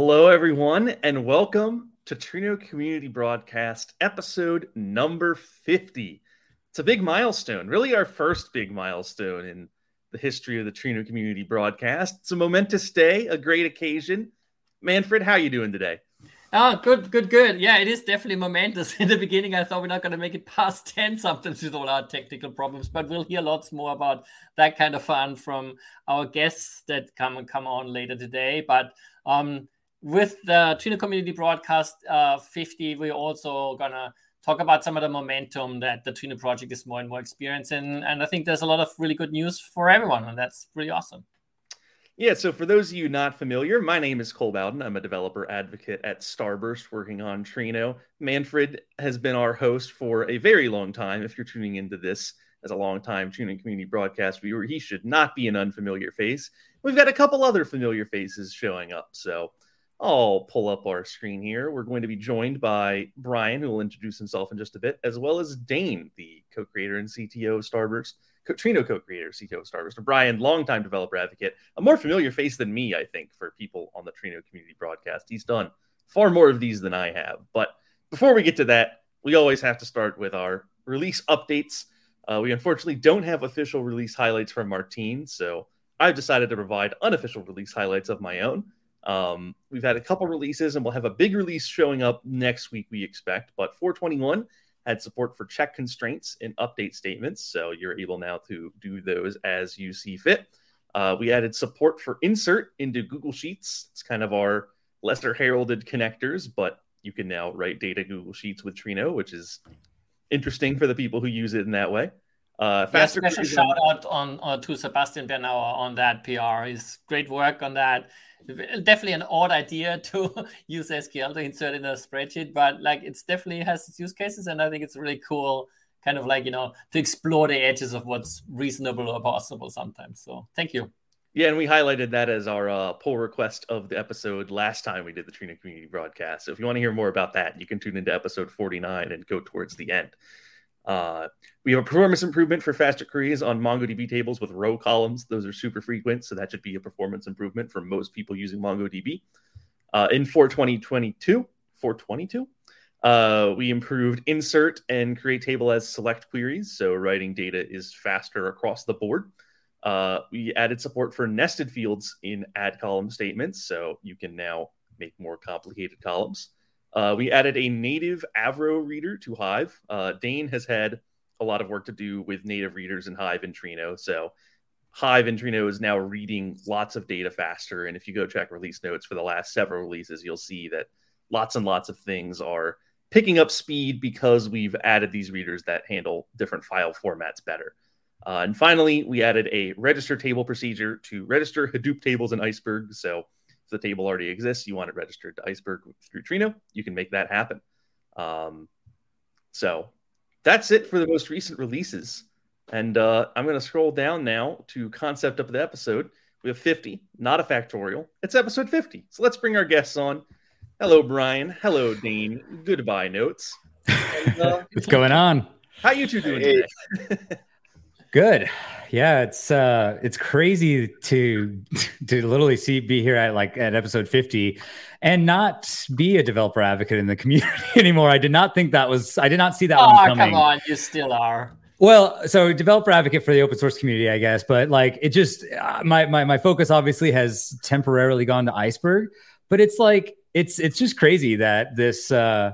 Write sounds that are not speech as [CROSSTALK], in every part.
Hello, everyone, and welcome to Trino Community Broadcast episode number 50. It's a big milestone, really our first big milestone in the history of the Trino Community Broadcast. It's a momentous day, a great occasion. Manfred, how are you doing today? Oh, good, good, good. Yeah, it is definitely momentous. [LAUGHS] In the beginning, I thought we're not going to make it past 10 sometimes with all our technical problems, but we'll hear lots more about that kind of fun from our guests that come and come on later today. But um, with the Trino Community Broadcast uh, 50, we're also going to talk about some of the momentum that the Trino project is more and more experiencing. And I think there's a lot of really good news for everyone, and that's really awesome. Yeah, so for those of you not familiar, my name is Cole Bowden. I'm a developer advocate at Starburst working on Trino. Manfred has been our host for a very long time. If you're tuning into this as a long time Trino Community broadcast viewer, he should not be an unfamiliar face. We've got a couple other familiar faces showing up. So I'll pull up our screen here. We're going to be joined by Brian, who will introduce himself in just a bit, as well as Dain, the co-creator and CTO of Starburst, Trino co-creator, CTO of Starburst. Brian, longtime developer advocate, a more familiar face than me, I think, for people on the Trino community broadcast. He's done far more of these than I have. But before we get to that, we always have to start with our release updates. Uh, we unfortunately don't have official release highlights from Martin, so I've decided to provide unofficial release highlights of my own. Um, we've had a couple releases, and we'll have a big release showing up next week, we expect. But 421 had support for check constraints in update statements, so you're able now to do those as you see fit. Uh, we added support for insert into Google Sheets. It's kind of our lesser heralded connectors, but you can now write data Google Sheets with Trino, which is interesting for the people who use it in that way. Uh, yeah, special shout out on, on to Sebastian Bernauer on that PR. His great work on that definitely an odd idea [LAUGHS] to use SQL to insert in a spreadsheet, but like it's definitely has its use cases, and I think it's really cool, kind of like you know to explore the edges of what's reasonable or possible sometimes. So thank you. Yeah, and we highlighted that as our uh, pull request of the episode last time we did the Trino community broadcast. So if you want to hear more about that, you can tune into episode 49 and go towards the end. Uh, we have a performance improvement for faster queries on MongoDB tables with row columns. Those are super frequent, so that should be a performance improvement for most people using MongoDB. Uh, in 42022, 422, uh, we improved insert and create table as select queries, so writing data is faster across the board. Uh, we added support for nested fields in add column statements, so you can now make more complicated columns. Uh, we added a native Avro reader to Hive. Uh, Dain has had a lot of work to do with native readers in Hive and Trino. So Hive and Trino is now reading lots of data faster. And if you go check release notes for the last several releases, you'll see that lots and lots of things are picking up speed because we've added these readers that handle different file formats better. Uh, and finally, we added a register table procedure to register Hadoop tables in Iceberg. So the table already exists, you want it registered to Iceberg through Trino, you can make that happen. Um, so that's it for the most recent releases. And uh, I'm going to scroll down now to concept of the episode. We have 50, not a factorial. It's episode 50. So let's bring our guests on. Hello, Brian. Hello, Dain. Goodbye notes. And, uh, [LAUGHS] What's going on? How you two doing hey. today? [LAUGHS] Good. Yeah, it's uh it's crazy to to literally see be here at like at episode 50 and not be a developer advocate in the [LAUGHS] community anymore. I did not think that was I did not see that oh, one coming. come on, you still are. Well, so developer advocate for the open source community, I guess, but like it just uh, my my my focus obviously has temporarily gone to iceberg, but it's like it's it's just crazy that this uh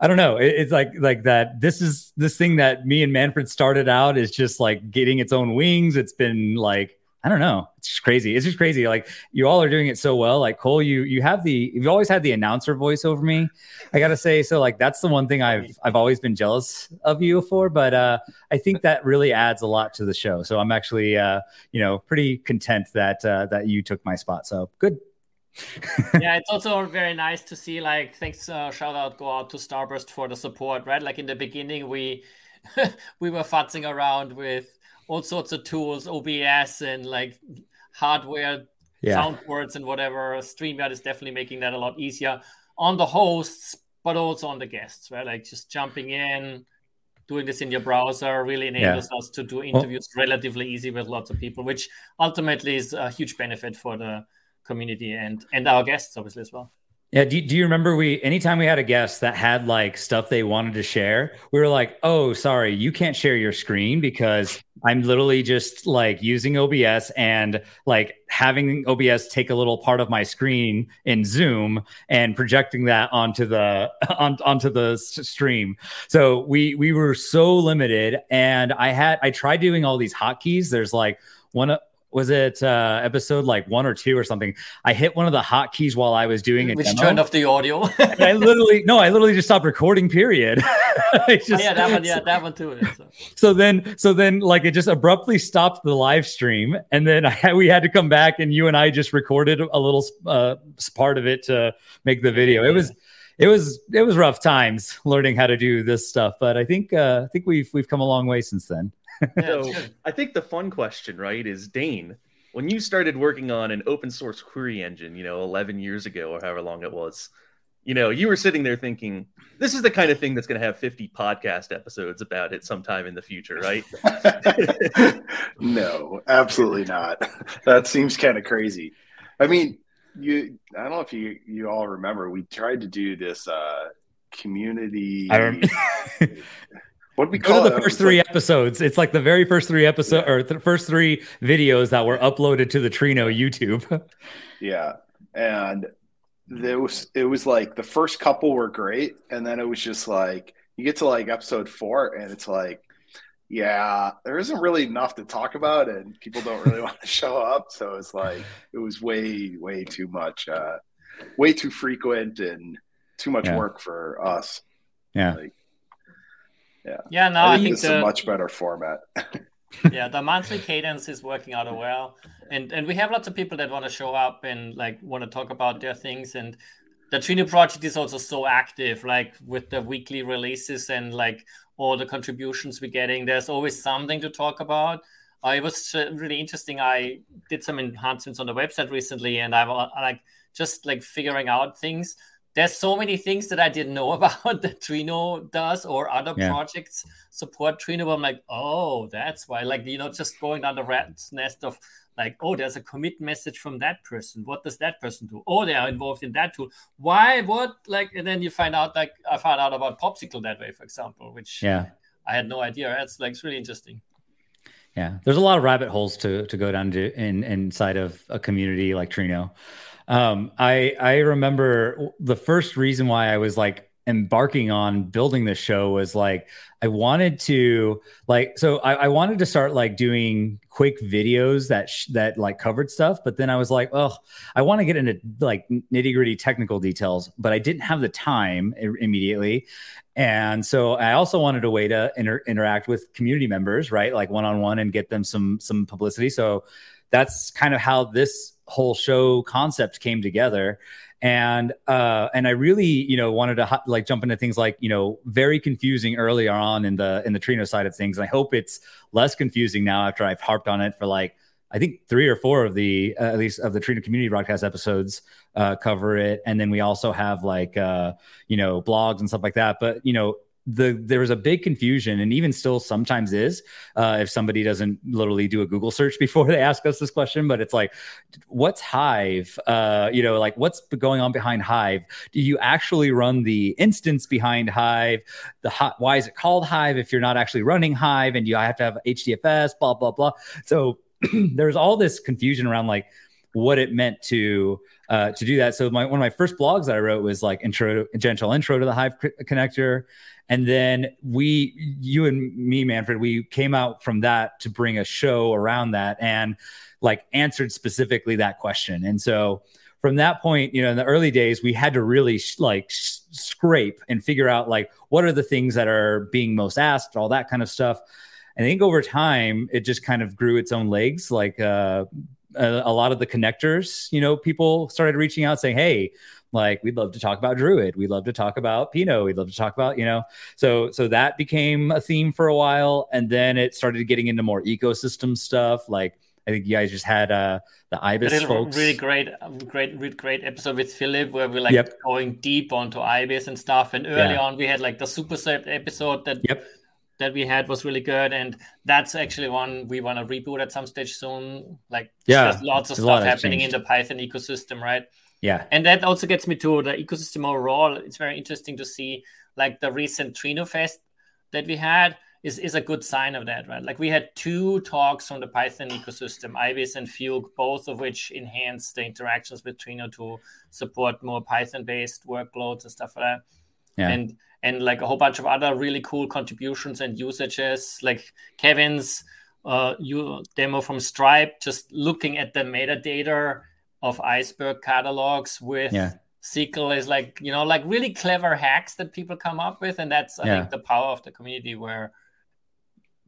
I don't know. It, it's like like that. This is this thing that me and Manfred started out is just like getting its own wings. It's been like I don't know. It's just crazy. It's just crazy. Like you all are doing it so well. Like Cole, you you have the you've always had the announcer voice over me. I gotta say. So like that's the one thing I've I've always been jealous of you for. But uh, I think that really adds a lot to the show. So I'm actually uh, you know pretty content that uh, that you took my spot. So good [LAUGHS] yeah, it's also very nice to see. Like, thanks, uh, shout out, go out to Starburst for the support. Right, like in the beginning, we [LAUGHS] we were futzing around with all sorts of tools, OBS and like hardware, yeah. sound words and whatever. StreamYard is definitely making that a lot easier on the hosts, but also on the guests. Right, like just jumping in. Doing this in your browser really enables yeah. us to do interviews well, relatively easy with lots of people, which ultimately is a huge benefit for the community and and our guests obviously as well. Yeah. Do, do you remember we, anytime we had a guest that had like stuff they wanted to share, we were like, oh, sorry, you can't share your screen because I'm literally just like using OBS and like having OBS take a little part of my screen in Zoom and projecting that onto the [LAUGHS] on, onto the stream. So we we were so limited and I had I tried doing all these hotkeys. There's like one was it uh, episode like one or two or something? I hit one of the hotkeys while I was doing it. Which demo. turned off the audio. [LAUGHS] I literally no, I literally just stopped recording. Period. [LAUGHS] just, oh, yeah, that one. Yeah, [LAUGHS] that one too. So. so. then, so then, like it just abruptly stopped the live stream, and then I, we had to come back, and you and I just recorded a little uh, part of it to make the video. It was it was it was rough times learning how to do this stuff, but I think uh, I think we've we've come a long way since then [LAUGHS] so I think the fun question, right, is Dain, when you started working on an open source query engine, you know, 11 years ago or however long it was, you know, you were sitting there thinking, this is the kind of thing that's going to have 50 podcast episodes about it sometime in the future, right? [LAUGHS] no, absolutely not. That seems kind of crazy. I mean, you, I don't know if you, you all remember, we tried to do this, uh, community. I remember. [LAUGHS] What we call Go to the first three like, episodes. It's like the very first three episodes yeah. or the first three videos that were uploaded to the Trino YouTube. [LAUGHS] yeah, and there was it was like the first couple were great, and then it was just like you get to like episode four, and it's like, yeah, there isn't really enough to talk about, and people don't really [LAUGHS] want to show up. So it's like it was way way too much, uh, way too frequent, and too much yeah. work for us. Yeah. Like, yeah. Yeah. No, I think, I think it's a much better format. [LAUGHS] yeah, the [LAUGHS] monthly cadence is working out well, and and we have lots of people that want to show up and like want to talk about their things and. The Trino project is also so active, like with the weekly releases and like all the contributions we're getting. There's always something to talk about. Uh, it was really interesting. I did some enhancements on the website recently, and I'm like just like figuring out things there's so many things that I didn't know [LAUGHS] about that Trino does or other yeah. projects support Trino. I'm like, oh, that's why. Like, you know, just going down the rat's nest of like, oh, there's a commit message from that person. What does that person do? Oh, they are involved in that tool. Why? What? Like, and then you find out, like, I found out about Popsicle that way, for example, which yeah, I had no idea. That's like it's really interesting. Yeah, there's a lot of rabbit holes to to go down to in inside of a community like Trino. Um, I I remember the first reason why I was like embarking on building this show was like I wanted to like so I, I wanted to start like doing quick videos that sh- that like covered stuff, but then I was like, oh, I want to get into like nitty gritty technical details, but I didn't have the time immediately, and so I also wanted a way to inter- interact with community members, right, like one on one, and get them some some publicity. So that's kind of how this whole show concept came together. And uh and i really you know wanted to like jump into things like you know very confusing earlier on in the in the trino side of things. And i hope it's less confusing now after i've harped on it for like i think three or four of the uh, at least of the trino community broadcast episodes uh cover it. And then we also have like uh you know blogs and stuff like that. But you know the there was a big confusion and even still sometimes is uh, if somebody doesn't literally do a google search [LAUGHS] before they ask us this question but it's like what's hive? Uh, you know like what's going on behind hive? Do you actually run the instance behind hive? The why is it called hive if you're not actually running hive and you have to have hdfs blah blah blah. So [CLEARS THROAT] there's all this confusion around like what it meant to uh, to do that. So my one of my first blogs that I wrote was like intro, gentle intro to the Hive connector, and then we, you and me, Manfred, we came out from that to bring a show around that and like answered specifically that question. And so from that point, you know, in the early days, we had to really sh- like sh- scrape and figure out like what are the things that are being most asked, all that kind of stuff. And I think over time, it just kind of grew its own legs. Like uh, a, a lot of the connectors, you know, people started reaching out saying, "Hey, like we'd love to talk about druid we'd love to talk about pinot we'd love to talk about you know so so that became a theme for a while and then it started getting into more ecosystem stuff like I think you guys just had uh, the ibis really, folks. Really great, great, great episode with Philip where we're like yep. going deep onto ibis and stuff. And early yeah. on, we had like the Superset episode that yep that we had was really good, and that's actually one we want to reboot at some stage soon. Like, yeah, there's lots of stuff happening in the Python ecosystem, right? Yeah, and that also gets me to the ecosystem overall. It's very interesting to see like the recent Trino Fest that we had is, is a good sign of that, right? Like we had two talks from the Python ecosystem, Ibis and Fugue, both of which enhance the interactions with Trino to support more Python-based workloads and stuff like that. Yeah. And and like a whole bunch of other really cool contributions and usages, like Kevin's uh, you demo from Stripe, just looking at the metadata of iceberg catalogs with yeah. SQL is like you know like really clever hacks that people come up with, and that's I yeah. think the power of the community where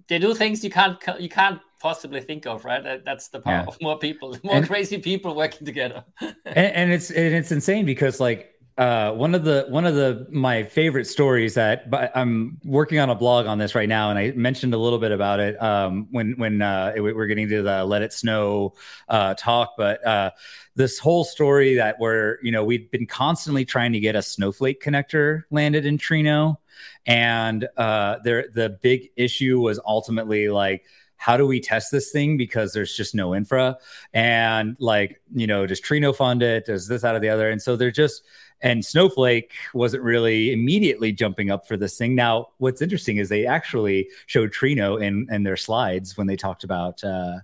they do things you can't you can't possibly think of, right? That's the power yeah. of more people, [LAUGHS] more and, crazy people working together. and, and, it's and it's insane because like uh, one of the one of the my favorite stories that but I'm working on a blog on this right now, and I mentioned a little bit about it um, when when uh, it, we're getting to the let it snow uh, talk. But uh, this whole story that we're you know we've been constantly trying to get a snowflake connector landed in Trino, and uh, there the big issue was ultimately like how do we test this thing because there's just no infra and like you know does trino fund it does this out of the other and so they're just and Snowflake wasn't really immediately jumping up for this thing. Now, what's interesting is they actually showed Trino in, in their slides when they talked about uh,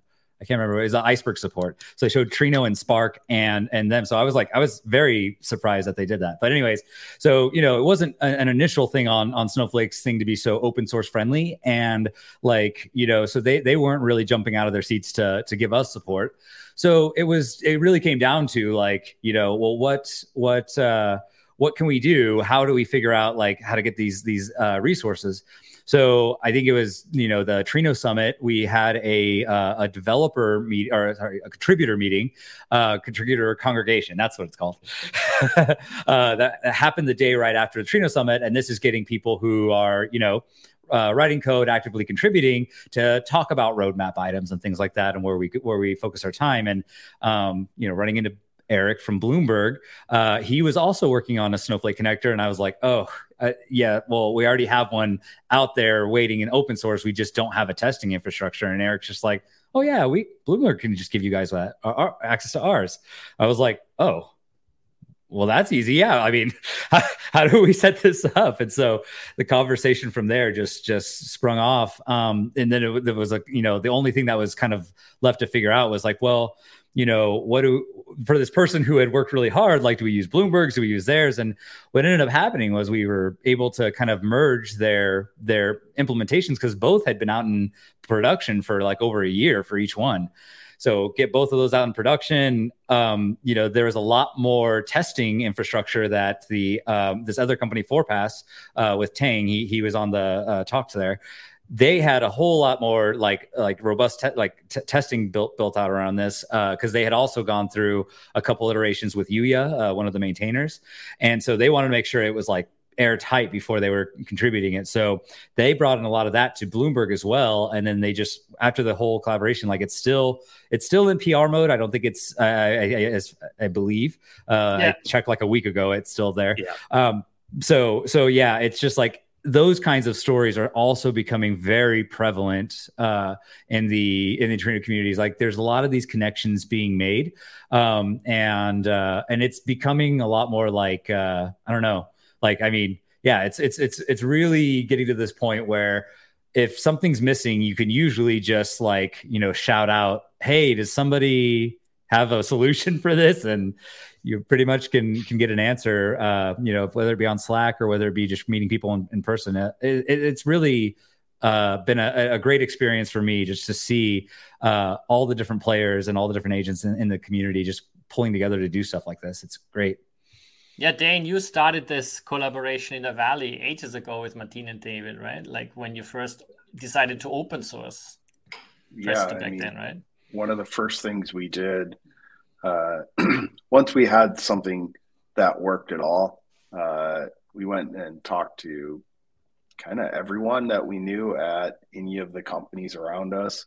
I can't remember. It was iceberg support. So they showed Trino and Spark and and them. So I was like, I was very surprised that they did that. But anyways, so you know, it wasn't a, an initial thing on on Snowflake's thing to be so open source friendly, and like you know, so they they weren't really jumping out of their seats to to give us support. So it was it really came down to like you know, well, what what uh, what can we do? How do we figure out like how to get these these uh, resources? So I think it was you know the Trino Summit. We had a uh, a developer meet or sorry a contributor meeting, uh, contributor congregation. That's what it's called. [LAUGHS] uh, that, that happened the day right after the Trino Summit, and this is getting people who are you know uh, writing code, actively contributing to talk about roadmap items and things like that, and where we where we focus our time. And um, you know, running into Eric from Bloomberg, uh, he was also working on a Snowflake connector, and I was like, oh, uh, yeah, well, we already have one out there waiting in open source. We just don't have a testing infrastructure. And Eric's just like, oh yeah, we Bloomberg can just give you guys that uh, uh, access to ours. I was like, oh, well, that's easy. Yeah, I mean, [LAUGHS] how, how, do we set this up? And so the conversation from there just just sprung off. Um, and then it, it was like, you know, the only thing that was kind of left to figure out was like, well, you know, what do for this person who had worked really hard, like, do we use Bloomberg's? Do we use theirs? And what ended up happening was we were able to kind of merge their their implementations because both had been out in production for like over a year for each one. So get both of those out in production. Um, you know, there was a lot more testing infrastructure that the um, this other company, ForePaaS, uh, with Teng, he he was on the uh, talks there they had a whole lot more like like robust te- like t- testing built built out around this because uh, they had also gone through a couple iterations with Yuya, uh, one of the maintainers, and so they wanted to make sure it was like airtight before they were contributing it. So they brought in a lot of that to Bloomberg as well, and then they just after the whole collaboration, like it's still it's still in PR mode. I don't think it's I, I, I, I believe uh, yeah. I checked like a week ago, it's still there. Yeah. Um, so so yeah, it's just like those kinds of stories are also becoming very prevalent uh, in the in the Trino communities. Like there's a lot of these connections being made, um, and uh, and it's becoming a lot more like uh, I don't know. Like I mean, yeah, it's it's it's it's really getting to this point where if something's missing, you can usually just like you know shout out, "Hey, does somebody have a [LAUGHS] solution for this?" And you pretty much can can get an answer. Uh, you know, whether it be on Slack or whether it be just meeting people in, in person. It, it, it's really uh, been a, a, great experience for me just to see uh, all the different players and all the different agents in, in, the community just pulling together to do stuff like this. It's great. Yeah, Dain, you started this collaboration in the Valley ages ago with Martin and David, right? Like when you first decided to open source. Yeah, back mean, then, right? One of the first things we did uh, [CLEARS THROAT] once we had something that worked at all, uh, we went and talked to kind of everyone that we knew at any of the companies around us.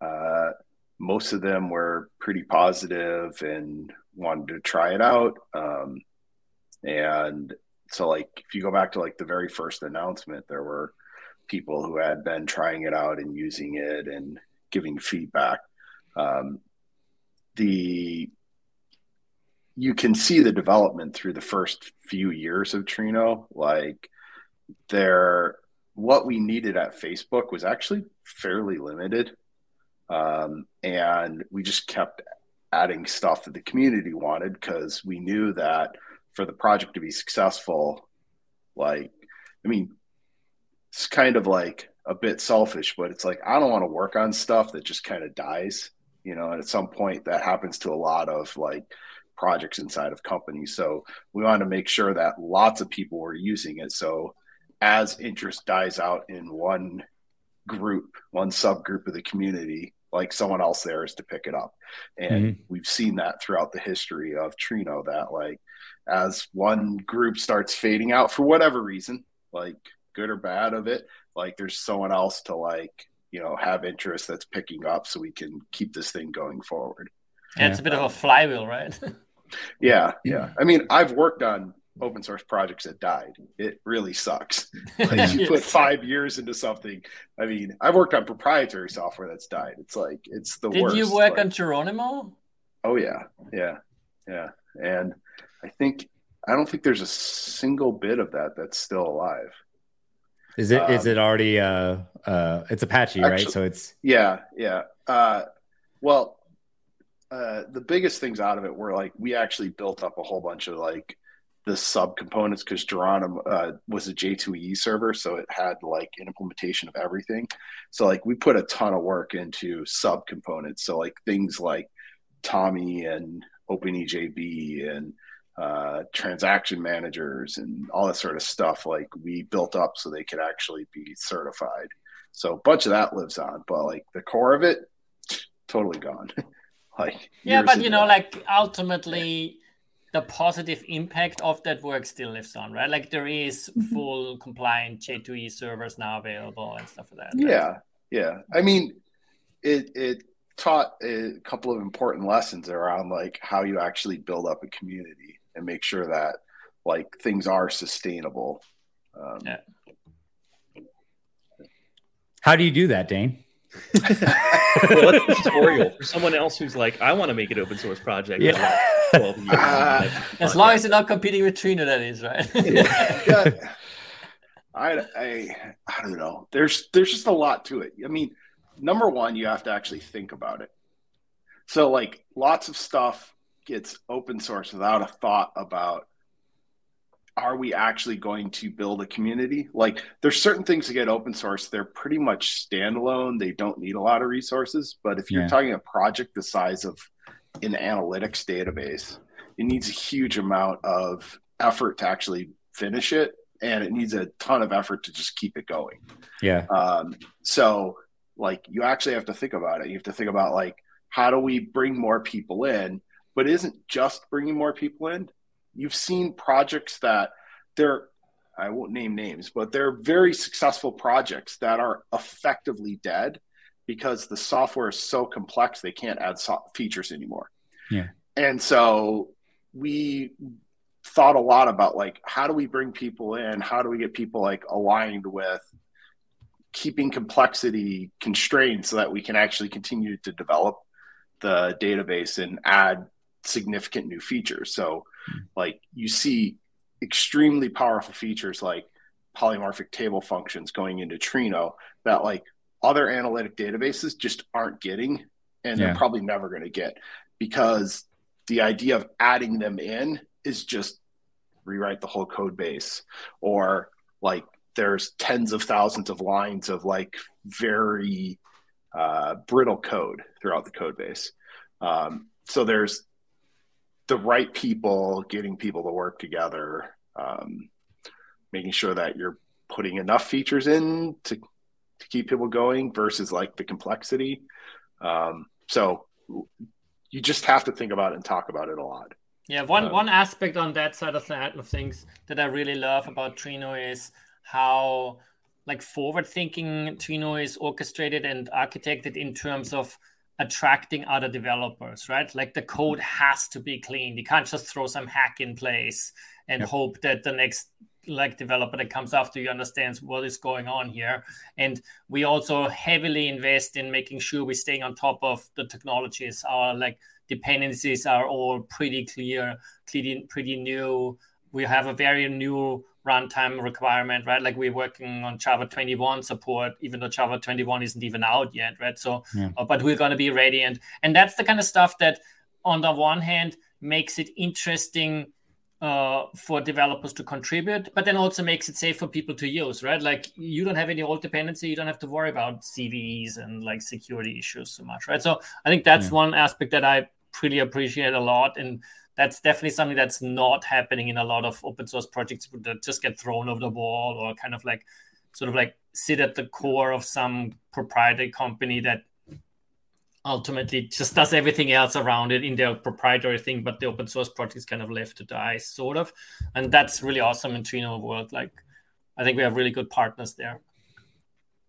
Uh, most of them were pretty positive and wanted to try it out. Um, and so, like, if you go back to like the very first announcement, there were people who had been trying it out and using it and giving feedback. Um, the you can see the development through the first few years of Trino. Like there, what we needed at Facebook was actually fairly limited, um, and we just kept adding stuff that the community wanted because we knew that for the project to be successful, like I mean, it's kind of like a bit selfish, but it's like I don't want to work on stuff that just kind of dies, you know. And at some point, that happens to a lot of like projects inside of companies. So we wanted to make sure that lots of people were using it. So as interest dies out in one group, one subgroup of the community, like someone else there is to pick it up. And mm-hmm. we've seen that throughout the history of Trino that like as one group starts fading out for whatever reason, like good or bad of it, like there's someone else to like, you know, have interest that's picking up so we can keep this thing going forward. Yeah, it's a bit of a flywheel, right? [LAUGHS] yeah, yeah. I mean, I've worked on open source projects that died. It really sucks. [LAUGHS] Like you put five years into something. I mean, I've worked on proprietary software that's died. It's like it's the Did worst. Did you work like, on Geronimo? Oh yeah, yeah, yeah. And I think I don't think there's a single bit of that that's still alive. Is it? Um, is it already? Uh, uh, it's Apache, actually, right? So it's yeah, yeah. Uh, well, uh, the biggest things out of it were like we actually built up a whole bunch of like the sub components because Geronimo uh, was a J2EE server, so it had like an implementation of everything. So like we put a ton of work into sub components. So like things like TomEE and OpenEJB and uh, transaction managers and all that sort of stuff. Like we built up so they could actually be certified. So a bunch of that lives on, but like the core of it, totally gone. [LAUGHS] like yeah, but you know, like ultimately the positive impact of that work still lives on, right? Like there is mm-hmm. full compliant J2EE servers now available and stuff like that. Right? Yeah, yeah. I mean, it it taught a couple of important lessons around like how you actually build up a community and make sure that like things are sustainable. Um, yeah. How do you do that, Dain? Well, a tutorial for someone else who's like, I want to make an open source project. Yeah. Uh, [LAUGHS] as long as you're not competing with Trino, that is right. yeah. [LAUGHS] I, I I don't know. There's there's just a lot to it. I mean, number one, you have to actually think about it. So like lots of stuff gets open source without a thought about are we actually going to build a community? Like there's certain things that get open source, they're pretty much standalone. They don't need a lot of resources. But if you're yeah. talking a project the size of an analytics database, it needs a huge amount of effort to actually finish it. And it needs a ton of effort to just keep it going. Yeah. Um, so like you actually have to think about it. You have to think about like, how do we bring more people in? But isn't just bringing more people in you've seen projects that they're I won't name names, but they're very successful projects that are effectively dead because the software is so complex they can't add so- features anymore. Yeah. And so we thought a lot about like how do we bring people in? How do we get people like aligned with keeping complexity constrained so that we can actually continue to develop the database and add significant new features. So, like you see extremely powerful features like polymorphic table functions going into Trino that like other analytic databases just aren't getting and yeah. they're probably never going to get because the idea of adding them in is just rewrite the whole code base or like there's tens of thousands of lines of like very uh, brittle code throughout the code base um, so there's the right people, getting people to work together, um, making sure that you're putting enough features in to, to keep people going versus like the complexity. Um, so you just have to think about it and talk about it a lot. Yeah, one um, one aspect on that side of that of things that I really love about Trino is how like forward thinking Trino is orchestrated and architected in terms of attracting other developers, right? Like the code mm-hmm. has to be clean. You can't just throw some hack in place and yep. hope that the next like developer that comes after you understands what is going on here and we also heavily invest in making sure we're staying on top of the technologies our like dependencies are all pretty clear pretty, pretty new we have a very new runtime requirement right like we're working on java 21 support even though java 21 isn't even out yet right so yeah. uh, but we're going to be ready and and that's the kind of stuff that on the one hand makes it interesting uh, for developers to contribute, but then also makes it safe for people to use, right? Like you don't have any old dependency, you don't have to worry about CVEs and like security issues so much, right? So I think that's yeah. one aspect that I really appreciate a lot, and that's definitely something that's not happening in a lot of open source projects that just get thrown over the wall or kind of like sort of like sit at the core of some proprietary company that ultimately just does everything else around it in their proprietary thing, but the open source project is kind of left to die, sort of. And that's really awesome in Trino world. Like, I think we have really good partners there.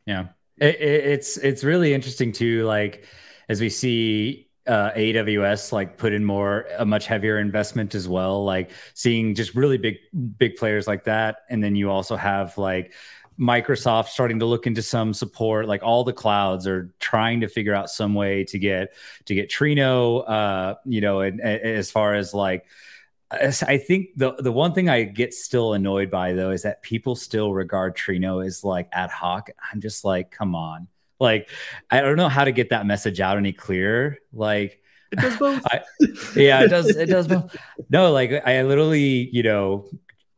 Yeah, it, it, it's it's really interesting too. Like as we see uh, AWS like put in more a much heavier investment as well. Like seeing just really big big players like that, and then you also have like Microsoft starting to look into some support. Like all the clouds are trying to figure out some way to get to get Trino. Uh, you know, and, and as far as like. I think the the one thing I get still annoyed by though is that people still regard Trino as like ad hoc. I'm just like, come on, like I don't know how to get that message out any clearer. Like it does both. I, yeah, it does. It does both. [LAUGHS] No, like I literally, you know,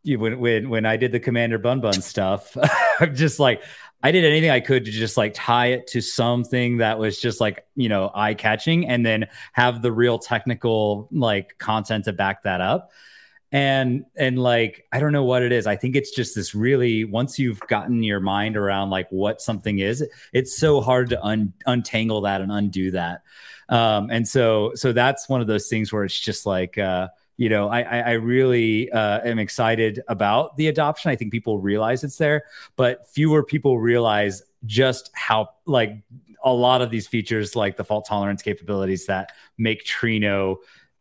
when when when I did the Commander Bun Bun stuff, [LAUGHS] I'm just like I did anything I could to just like tie it to something that was just like you know eye catching, and then have the real technical like content to back that up. And and like I don't know what it is. I think it's just this really once you've gotten your mind around like what something is, it's so hard to un, untangle that and undo that. Um, and so so that's one of those things where it's just like. Uh, you know, I, I really uh, am excited about the adoption. I think people realize it's there, but fewer people realize just how like a lot of these features, like the fault tolerance capabilities, that make Trino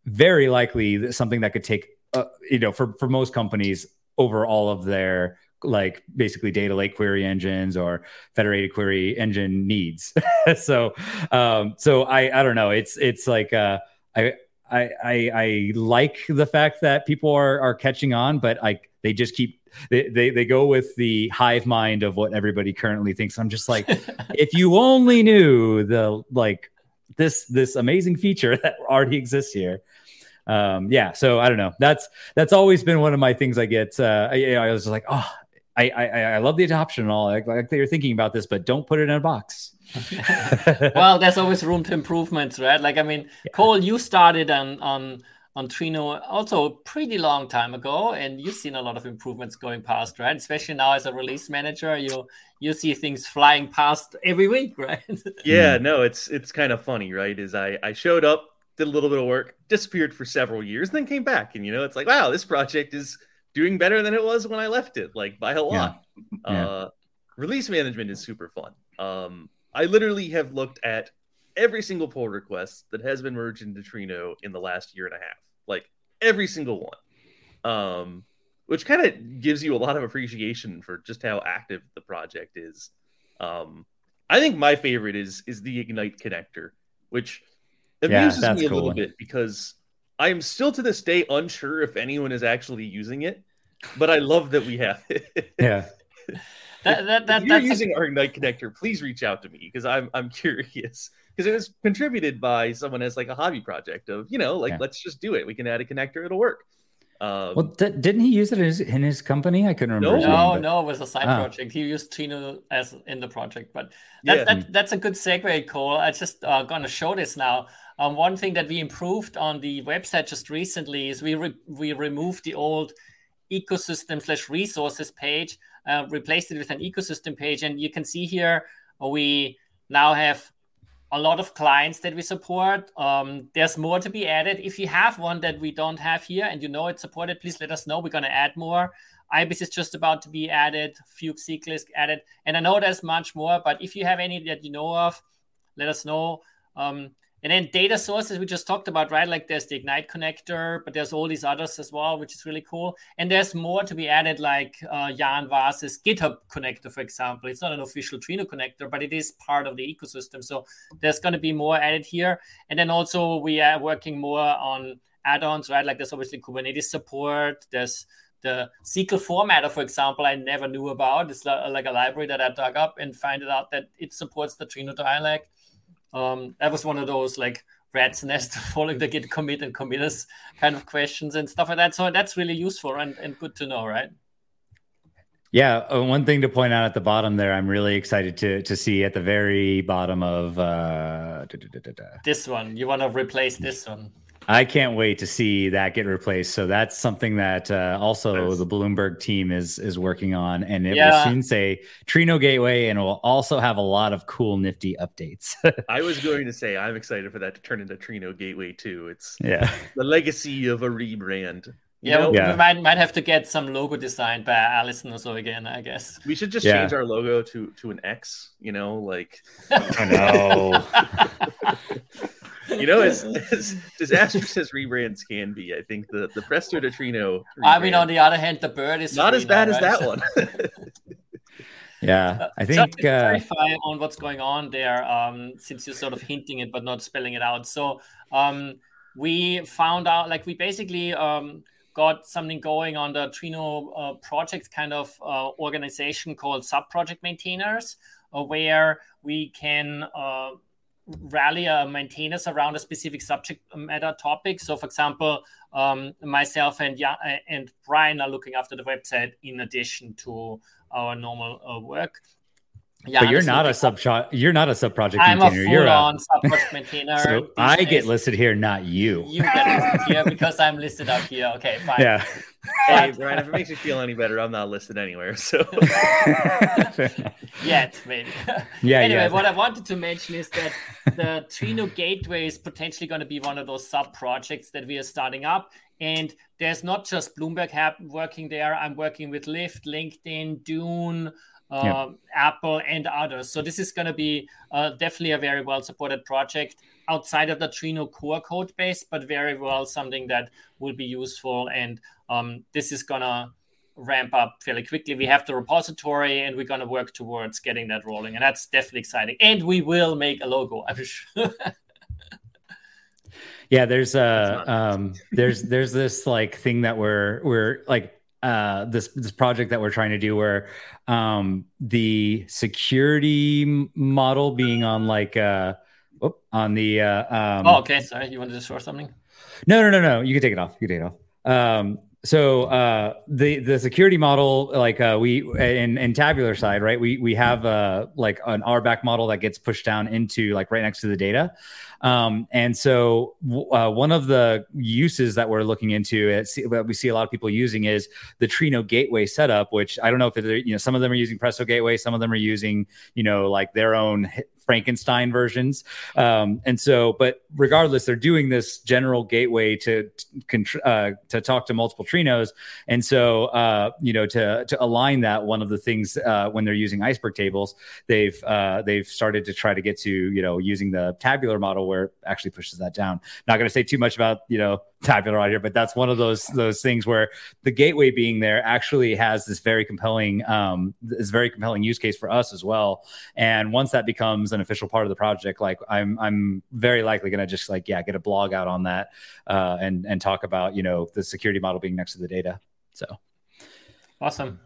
very likely something that could take, uh, you know, for for most companies over all of their like basically data lake query engines or federated query engine needs. [LAUGHS] so, um, so I I don't know. It's it's like uh, I I, I, I like the fact that people are are catching on, but I they just keep they, they they go with the hive mind of what everybody currently thinks. I'm just like, [LAUGHS] if you only knew the like this this amazing feature [LAUGHS] that already exists here. Um, yeah, so I don't know. That's that's always been one of my things. I get. Uh, I, I was just like, oh, I, I I love the adoption and all. Like, like they are thinking about this, but don't put it in a box. [LAUGHS] well, there's always room to improvements, right? Like, I mean, yeah. Cole, you started on on on Trino also a pretty long time ago, and you've seen a lot of improvements going past, right? Especially now as a release manager, you you see things flying past every week, [LAUGHS] right? yeah, no, it's it's kind of funny, right? Is I I showed up, did a little bit of work, disappeared for several years, then came back, and you know, it's like, wow, this project is doing better than it was when I left it, like by a lot. Yeah. Yeah. Uh, release management is super fun. Um, I literally have looked at every single pull request that has been merged into Trino in the last year and a half, like every single one, um, which kind of gives you a lot of appreciation for just how active the project is. Um, I think my favorite is is the Ignite connector, which amuses yeah, me a cool. little bit because I am still to this day unsure if anyone is actually using it, but I love that we have it. [LAUGHS] Yeah. [LAUGHS] that, that, that, if you're using a... our Ignite connector, please reach out to me because I'm I'm curious because it was contributed by someone as like a hobby project of you know like yeah. let's just do it. We can add a connector, it'll work. Um, well, d- didn't he use it in his, in his, company? I couldn't remember. No, no, no, it was a side ah. project. He used Trino as in the project, but that, yeah. that, that's a good segue, Cole. I just uh, gonna show this now. Um, one thing that we improved on the website just recently is we re- we removed the old ecosystem slash resources page uh, replaced it with an ecosystem page. And you can see here we now have a lot of clients that we support. Um, there's more to be added. If you have one that we don't have here and you know it's supported, please let us know. We're going to add more. IBIS is just about to be added, Fugue Cyclisk added. And I know there's much more, but if you have any that you know of, let us know. Um, and then data sources we just talked about, right? Like there's the Ignite connector, but there's all these others as well, which is really cool. And there's more to be added, like uh, Jan Waś's GitHub connector, for example. It's not an official Trino connector, but it is part of the ecosystem. So there's going to be more added here. And then also we are working more on add-ons, right? Like there's obviously Kubernetes support. There's the SQL formatter, for example, I never knew about. It's like a library that I dug up and found out that it supports the Trino dialect. Um, that was one of those like rat's nest [LAUGHS] following the git commit and committers kind of questions and stuff like that. So that's really useful and, and good to know, right? Yeah, uh, one thing to point out at the bottom there, I'm really excited to to see at the very bottom of uh, da, da, da, this one. You want to replace this one? I can't wait to see that get replaced. So that's something that uh, also nice. the Bloomberg team is is working on, and it yeah. will soon say Trino Gateway, and it will also have a lot of cool, nifty updates. [LAUGHS] I was going to say I'm excited for that to turn into Trino Gateway too. It's yeah the legacy of a rebrand. Yeah, know? yeah, we might might have to get some logo designed by Allison or so again. I guess we should just yeah. change our logo to to an X. You know, like [LAUGHS] I know. [LAUGHS] you know, as, as disastrous as rebrands can be, I think the the Presto to Trino. I mean, on the other hand, the bird is not as bad now, as right? that one. [LAUGHS] yeah, I think to uh, clarify on what's going on there, um, since you're sort of hinting it but not spelling it out. So um, we found out, like, we basically um, got something going on the Trino uh, project kind of uh, organization called Sub Project Maintainers, uh, where we can uh, rally uh, maintainers around a specific subject matter topic. So, for example, um, myself and and Brian are looking after the website in addition to our normal uh, work. Yeah, but you're not a sub you're not a sub project I'm maintainer. A you're a sub project [LAUGHS] maintainer. so I days. get listed here, not you. You get listed here because I'm listed up here. Okay, fine. Yeah. Hey, Brian, if it makes you feel any better, I'm not listed anywhere. So [LAUGHS] yet, maybe. [LAUGHS] Yeah. anyway, yeah. what I wanted to mention is that the Trino Gateway is potentially going to be one of those sub projects that we are starting up. And there's not just Bloomberg working there. I'm working with Lyft, LinkedIn, Dune, yeah. Um, Apple, and others. So this is going to be uh, definitely a very well supported project outside of the Trino core code base, but very well something that will be useful. And um, this is going to ramp up fairly quickly. We have the repository and we're going to work towards getting that rolling. And that's definitely exciting. And we will make a logo, I'm sure. [LAUGHS] yeah, there's a uh, um, there's there's this like thing that we're we're like uh, this this project that we're trying to do where um, the security model being on like uh, whoop, on the uh, um, oh okay. Sorry. You wanted to show something? No no no no. You can take it off. You can take it off. Um, so uh, the the security model like uh, we in, in tabular side right we we have uh, like an RBAC model that gets pushed down into like right next to the data um, and so, uh, one of the uses that we're looking into, at, that we see a lot of people using, is the Trino Gateway setup. Which I don't know if you know some of them are using Presto Gateway, some of them are using you know like their own Frankenstein versions. Um, and so, but regardless, they're doing this general gateway to uh, to talk to multiple Trinos. And so, uh, you know, to to align that, one of the things uh, when they're using iceberg tables, they've uh, they've started to try to get to you know using the tabular model where it actually pushes that down. Not going to say too much about you know tabular right here, but that's one of those those things where the gateway being there actually has this very compelling um, this very compelling use case for us as well. And once that becomes an official part of the project, like I'm I'm very likely going to just like yeah get a blog out on that uh, and and talk about you know the security model being next to the data. So awesome.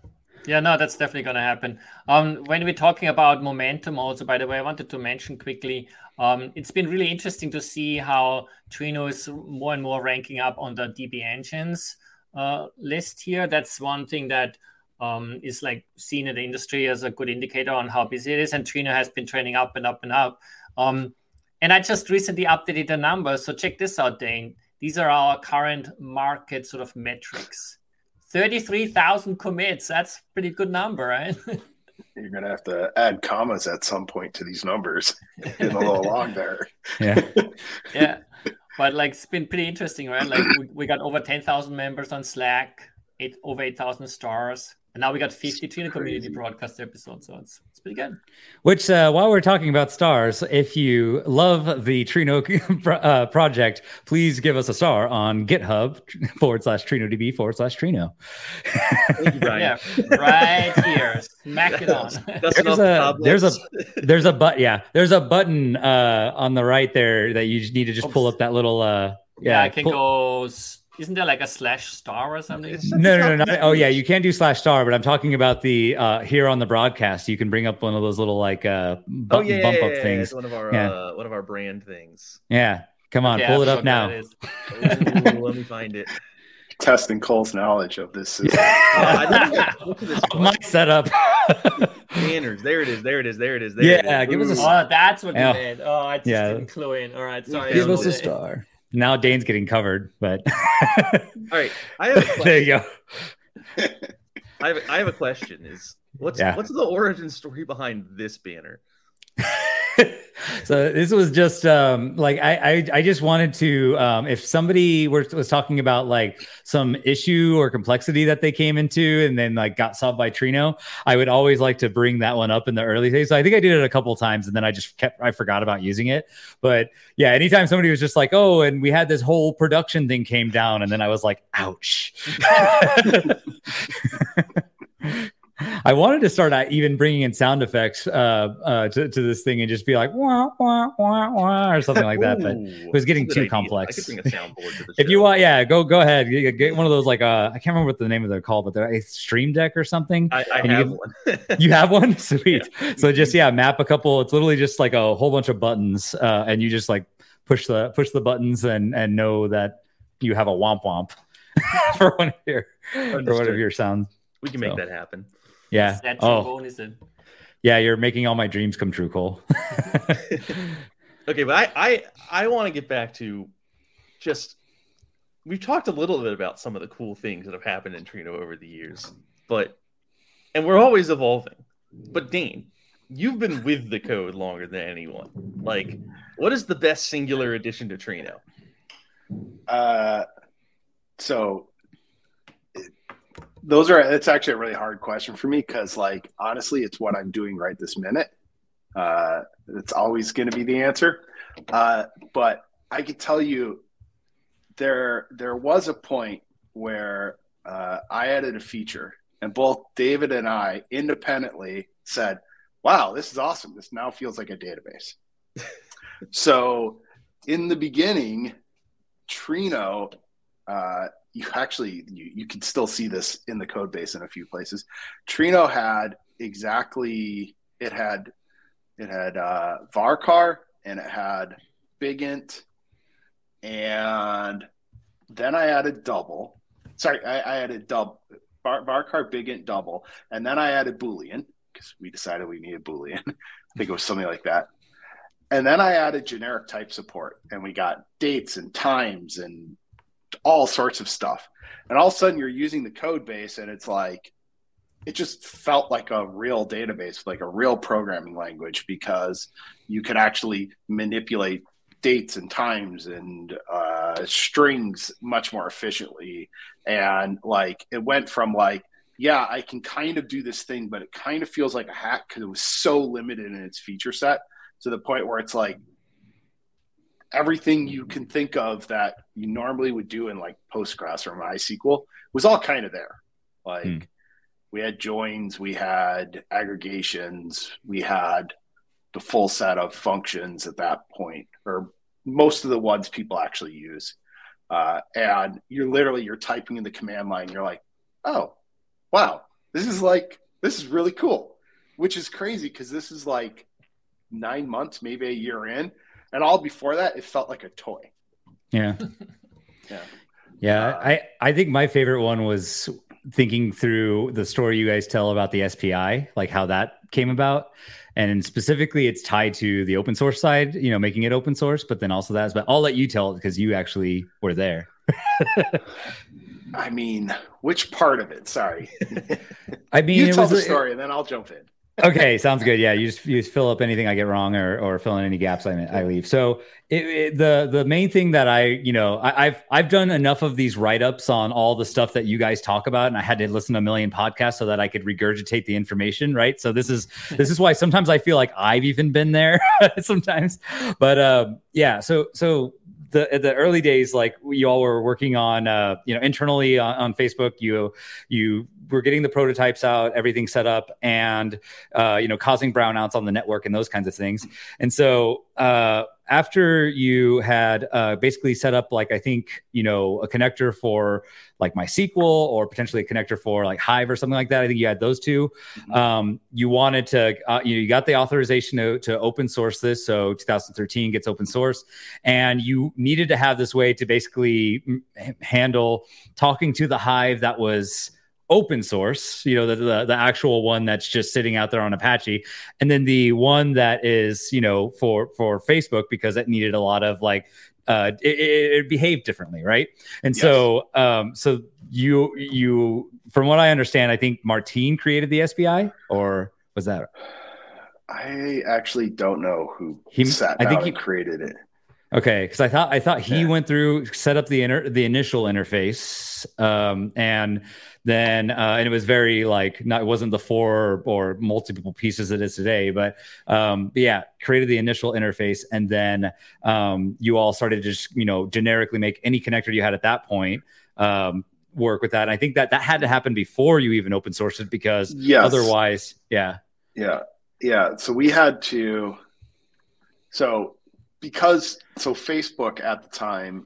Yeah, no, that's definitely going to happen. Um, when we're talking about momentum, also, by the way, I wanted to mention quickly um, it's been really interesting to see how Trino is more and more ranking up on the DB engines uh, list here. That's one thing that um, is like seen in the industry as a good indicator on how busy it is. And Trino has been trending up and up and up. Um, and I just recently updated the numbers. So check this out, Dain. These are our current market sort of metrics. 33,000 commits. That's pretty good number, right? [LAUGHS] You're gonna have to add commas at some point to these numbers. [LAUGHS] Getting a little [LAUGHS] long there. Yeah. yeah. But like it's been pretty interesting, right? Like we, we got over 10,000 members on Slack, eight over 8,000 stars, And now we got 52 in the community broadcast episode, so it's, it's pretty good. Which, uh, while we're talking about stars, if you love the Trino [LAUGHS] uh, project, please give us a star on GitHub [LAUGHS] forward slash TrinoDB forward slash Trino. Thank you, Brian. Yeah, right here. Smack it on. [LAUGHS] there's a, there's a there's a but yeah there's a button uh, on the right there that you need to just pull up that little uh, yeah, yeah I can pull- go isn't there like a slash star or something? No, no, no, no. Oh, yeah, you can do slash star, but I'm talking about the uh here on the broadcast. You can bring up one of those little like uh bu- oh, yeah, bump yeah, up yeah, things. one of our yeah. uh, one of our brand things. Yeah, come on, pull it up now. Ooh, let me find it. Testing Cole's knowledge of this. oh, My setup. Banners. There it is. There it is. There it is. There yeah, it is. give us a. Oh, that's what you did. Oh, I just yeah. didn't clue in. All right, sorry. Give us a star. Now Dain's getting covered, but [LAUGHS] all right. I have [LAUGHS] there you go. I have, I have a question. Is what's yeah. what's the origin story behind this banner? [LAUGHS] [LAUGHS] so this was just um, like I, I, I just wanted to um, if somebody were, was talking about like some issue or complexity that they came into and then like got solved by Trino, I would always like to bring that one up in the early days. So I think I did it a couple times and then I just kept I forgot about using it. But yeah, anytime somebody was just like, oh, and we had this whole production thing came down, and then I was like, ouch. [LAUGHS] [LAUGHS] I wanted to start out even bringing in sound effects uh, uh, to, to this thing and just be like wah, wah, wah, wah, or something like that, but it was getting too idea. complex. [LAUGHS] if you want, yeah, go go ahead. Get one of those like uh, I can't remember what the name of their call, but they're a Stream Deck or something. I, I have you, one. [LAUGHS] you have one, [LAUGHS] sweet. Yeah. So just yeah, map a couple. It's literally just like a whole bunch of buttons, uh, and you just like push the push the buttons and and know that you have a womp womp for one of your for one of your sounds. We can so. make that happen. Yeah. oh. Yeah, you're making all my dreams come true, Cole. [LAUGHS] okay, but I I I want to get back to just we've talked a little bit about some of the cool things that have happened in Trino over the years, but and we're always evolving. But Dain, you've been with the code longer than anyone. Like, what is the best singular addition to Trino? Uh, so those are it's actually a really hard question for me because like honestly it's what i'm doing right this minute. Uh it's always going to be the answer. Uh but i could tell you there there was a point where uh, i added a feature and both david and i independently said wow this is awesome. This now feels like a database. [LAUGHS] So in the beginning trino uh, you actually you, you can still see this in the code base in a few places. Trino had exactly it had it had uh, varchar and it had bigint and then I added double. Sorry, I, I added double varchar bigint double, and then I added boolean because we decided we needed boolean. [LAUGHS] I think it was something like that. And then I added generic type support, and we got dates and times and all sorts of stuff. And all of a sudden you're using the code base and it's like it just felt like a real database, like a real programming language because you could actually manipulate dates and times and uh, strings much more efficiently. And like it went from like, yeah, I can kind of do this thing, but it kind of feels like a hack because it was so limited in its feature set to the point where it's like, everything you can think of that you normally would do in like Postgres or MySQL was all kind of there. Like hmm. we had joins, we had aggregations, we had the full set of functions at that point, or most of the ones people actually use. Uh, and you're literally you're typing in the command line. You're like, oh, wow, this is like this is really cool, which is crazy because this is like nine months, maybe a year in, and all before that, it felt like a toy. Yeah. [LAUGHS] yeah. Yeah. Uh, I, I think my favorite one was thinking through the story you guys tell about the SPI, like how that came about. And specifically, it's tied to the open source side, you know, making it open source, but then also that's, but I'll let you tell it because you actually were there. [LAUGHS] I mean, which part of it? Sorry. [LAUGHS] I mean, you tell the story and then I'll jump in okay, sounds good. Yeah, you just you just fill up anything I get wrong or or fill in any gaps I I leave. So it, it, the the main thing that I you know I, have I've done enough of these write ups on all the stuff that you guys talk about, and I had to listen to a million podcasts so that I could regurgitate the information. Right. So this is this is why sometimes I feel like I've even been there [LAUGHS] sometimes. But um, yeah. So so the the early days, like you all were working on, uh, you know, internally on, on, Facebook, you you were getting the prototypes out, everything set up, and uh, you know, causing brownouts on the network and those kinds of things. And so uh, after you had uh, basically set up like I think you know a connector for like MySQL or potentially a connector for like Hive or something like that. I think you had those 2 mm-hmm. um, you wanted to uh, you know you got the authorization to, to open source this, so 2013 gets open source, and you needed to have this way to basically handle talking to the Hive that was open source, you know, the, the, the actual one that's just sitting out there on Apache, and then the one that is, you know, for for Facebook because it needed a lot of like uh, it, it, behaved differently, right? And yes. so, um, so you you from what I understand, I think Martin created the SPI, or was that? I actually don't know who he sat I think he created it. Okay, because I thought I thought he yeah. went through set up the inter, the initial interface, um, and then uh, and it was very like not it wasn't the four or multiple pieces it is today, but um, yeah, created the initial interface, and then um, you all started to just you know generically make any connector you had at that point um, work with that. And I think that that had to happen before you even open sourced it because yes. otherwise, yeah, yeah, yeah. So we had to, so because so Facebook at the time,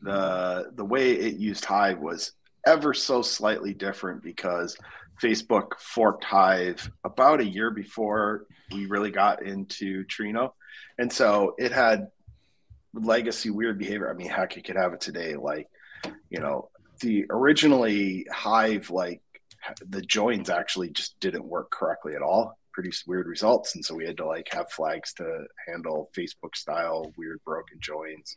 the the way it used Hive was ever so slightly different because Facebook forked Hive about a year before we really got into Trino, and so it had legacy weird behavior. I mean, heck, you could have it today. Like, you know, the originally Hive like the joins actually just didn't work correctly at all produce weird results and so we had to like have flags to handle facebook style weird broken joins.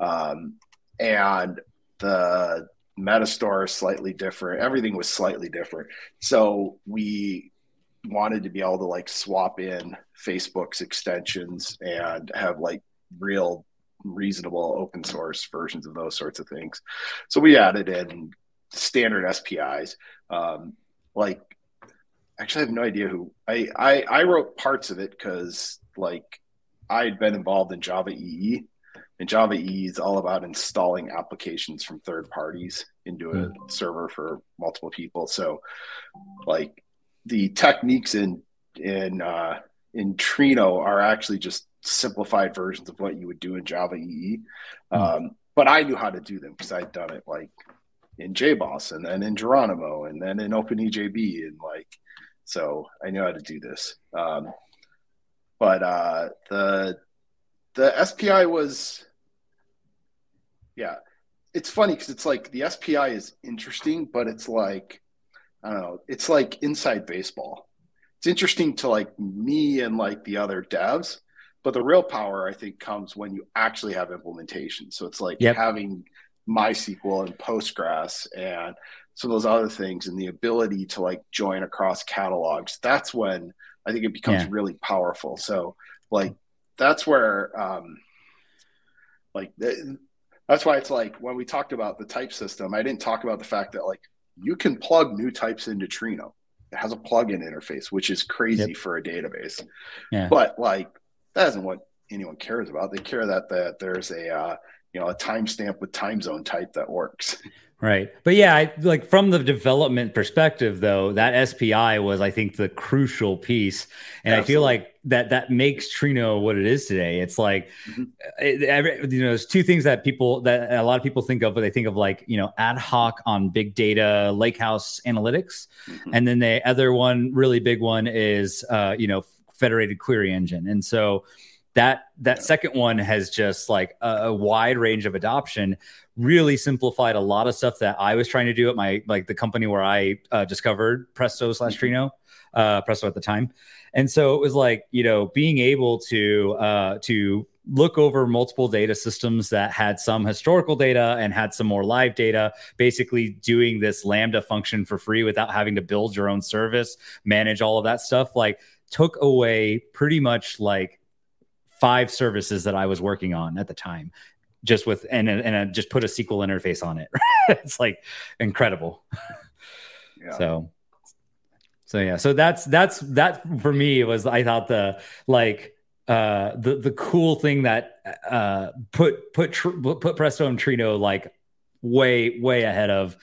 Um, and the metastore is slightly different. Everything was slightly different. So we wanted to be able to like swap in facebook's extensions and have like real reasonable open source versions of those sorts of things. So we added in standard spis um, like actually I have no idea who I I, I wrote parts of it because like I had been involved in Java EE, and Java EE is all about installing applications from third parties into a mm. server for multiple people. So, like the techniques in in uh, in Trino are actually just simplified versions of what you would do in Java EE. Mm. Um, but I knew how to do them because I'd done it like in JBoss and then in Geronimo and then in OpenEJB and like so I knew how to do this. Um, but uh, the the SPI was, yeah, it's funny because it's like the SPI is interesting, but it's like I don't know, it's like inside baseball. It's interesting to like me and like the other devs, but the real power I think comes when you actually have implementation. So it's like yep. having MySQL and Postgres and some of those other things and the ability to like join across catalogs that's when i think it becomes yeah. really powerful so like that's where um like that's why it's like when we talked about the type system i didn't talk about the fact that like you can plug new types into trino it has a plugin interface which is crazy yep. for a database yeah. but like that isn't what anyone cares about they care that that there's a uh, you know a timestamp with time zone type that works [LAUGHS] Right. But yeah, I, like from the development perspective, though, that SPI was, I think, the crucial piece. And Absolutely. I feel like that that makes Trino what it is today. It's like, mm-hmm. it, every, you know, there's two things that people, that a lot of people think of, but they think of like, you know, ad hoc on big data, lakehouse analytics. Mm-hmm. And then the other one, really big one is, uh, you know, federated query engine. And so, that that second one has just like a, a, wide range of adoption really simplified a lot of stuff that i was trying to do at my like the company where i uh, discovered presto slash mm-hmm. trino uh, presto at the time and so it was like you know being able to uh, to look over multiple data systems that had some historical data and had some more live data, basically doing this Lambda function for free without having to build your own service, manage all of that stuff, like took away pretty much like five services that I was working on at the time. Just with and and just put a SQL interface on it. [LAUGHS] it's like incredible. Yeah. So so yeah, so that's that's that for me was I thought the like uh the the cool thing that uh put put put Presto and Trino like way way ahead of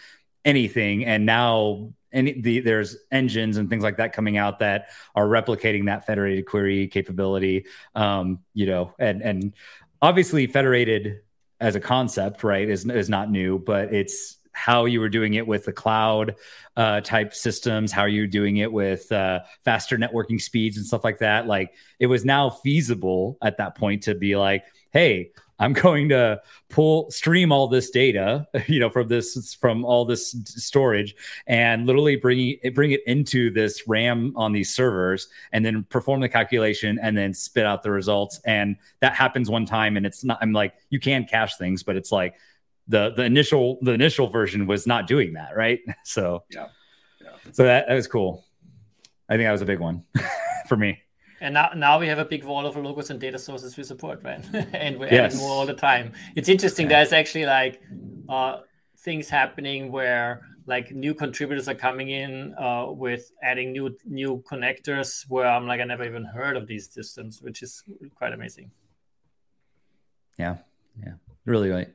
anything and now any the there's engines and things like that coming out that are replicating that federated query capability um you know and and obviously federated as a concept right is is not new but it's how you were doing it with the cloud uh, type systems, how you're doing it with uh, faster networking speeds and stuff like that. Like it was now feasible at that point to be like, hey, I'm going to pull stream all this data, [LAUGHS] you know, from this from all this storage, and literally bring it bring it into this RAM on these servers, and then perform the calculation, and then spit out the results. And that happens one time, and it's not. I'm like, you can cache things, but it's like the the initial the initial version was not doing that, right? [LAUGHS] So yeah, yeah. So that, that was cool. I think that was a big one [LAUGHS] for me. And now, now we have a big wall of logos and data sources we support, right? [LAUGHS] and we're yes. adding more all the time. It's interesting. Yeah. There's actually like uh, things happening where like new contributors are coming in uh, with adding new new connectors where I'm like I never even heard of these systems, which is quite amazing. Yeah, yeah, really, right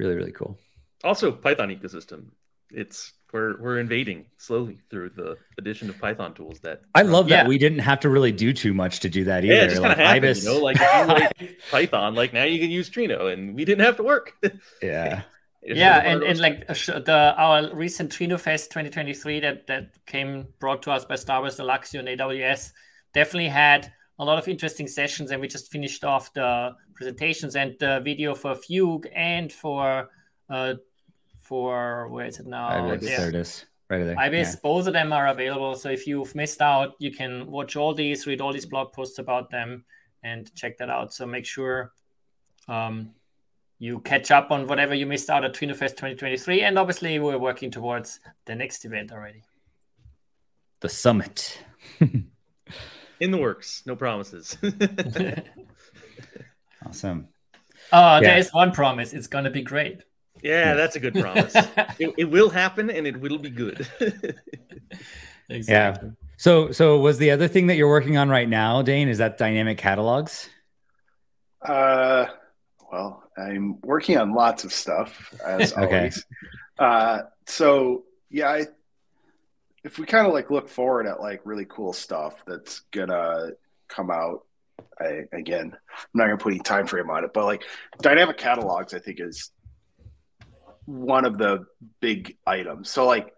really really cool also python ecosystem it's we're we're invading slowly through the addition of python tools that i love that we didn't have to really do too much to do that either yeah, it just like, happened, Ibis... you know like, like [LAUGHS] python like now you can use trino and we didn't have to work. [LAUGHS] Yeah. Yeah, and, and like the our recent Trino Fest 2023 that that came brought to us by Starburst Alluxio and AWS definitely had a lot of interesting sessions, and we just finished off the presentations and the video for Fugue and for uh, for where is it now? Ibis, yeah. there it is. Right there. Ibis, yeah. both of them are available. So if you've missed out, you can watch all these, read all these blog posts about them, and check that out. So make sure um, you catch up on whatever you missed out at TrinoFest 2023. And obviously, we're working towards the next event already. The summit. [LAUGHS] in the works. No promises. [LAUGHS] [LAUGHS] awesome. Oh, yeah. there is one promise. It's going to be great. Yeah, that's a good promise. [LAUGHS] it, it, will happen and it will be good. [LAUGHS] exactly. Yeah. So, so was the other thing that you're working on right now, Dain? Is that dynamic catalogs? Uh, well, I'm working on lots of stuff as [LAUGHS] okay. always. Uh, so yeah, I if we kind of like look forward at like really cool stuff that's gonna come out I, again i'm not gonna put any time frame on it but like dynamic catalogs i think is one of the big items. So like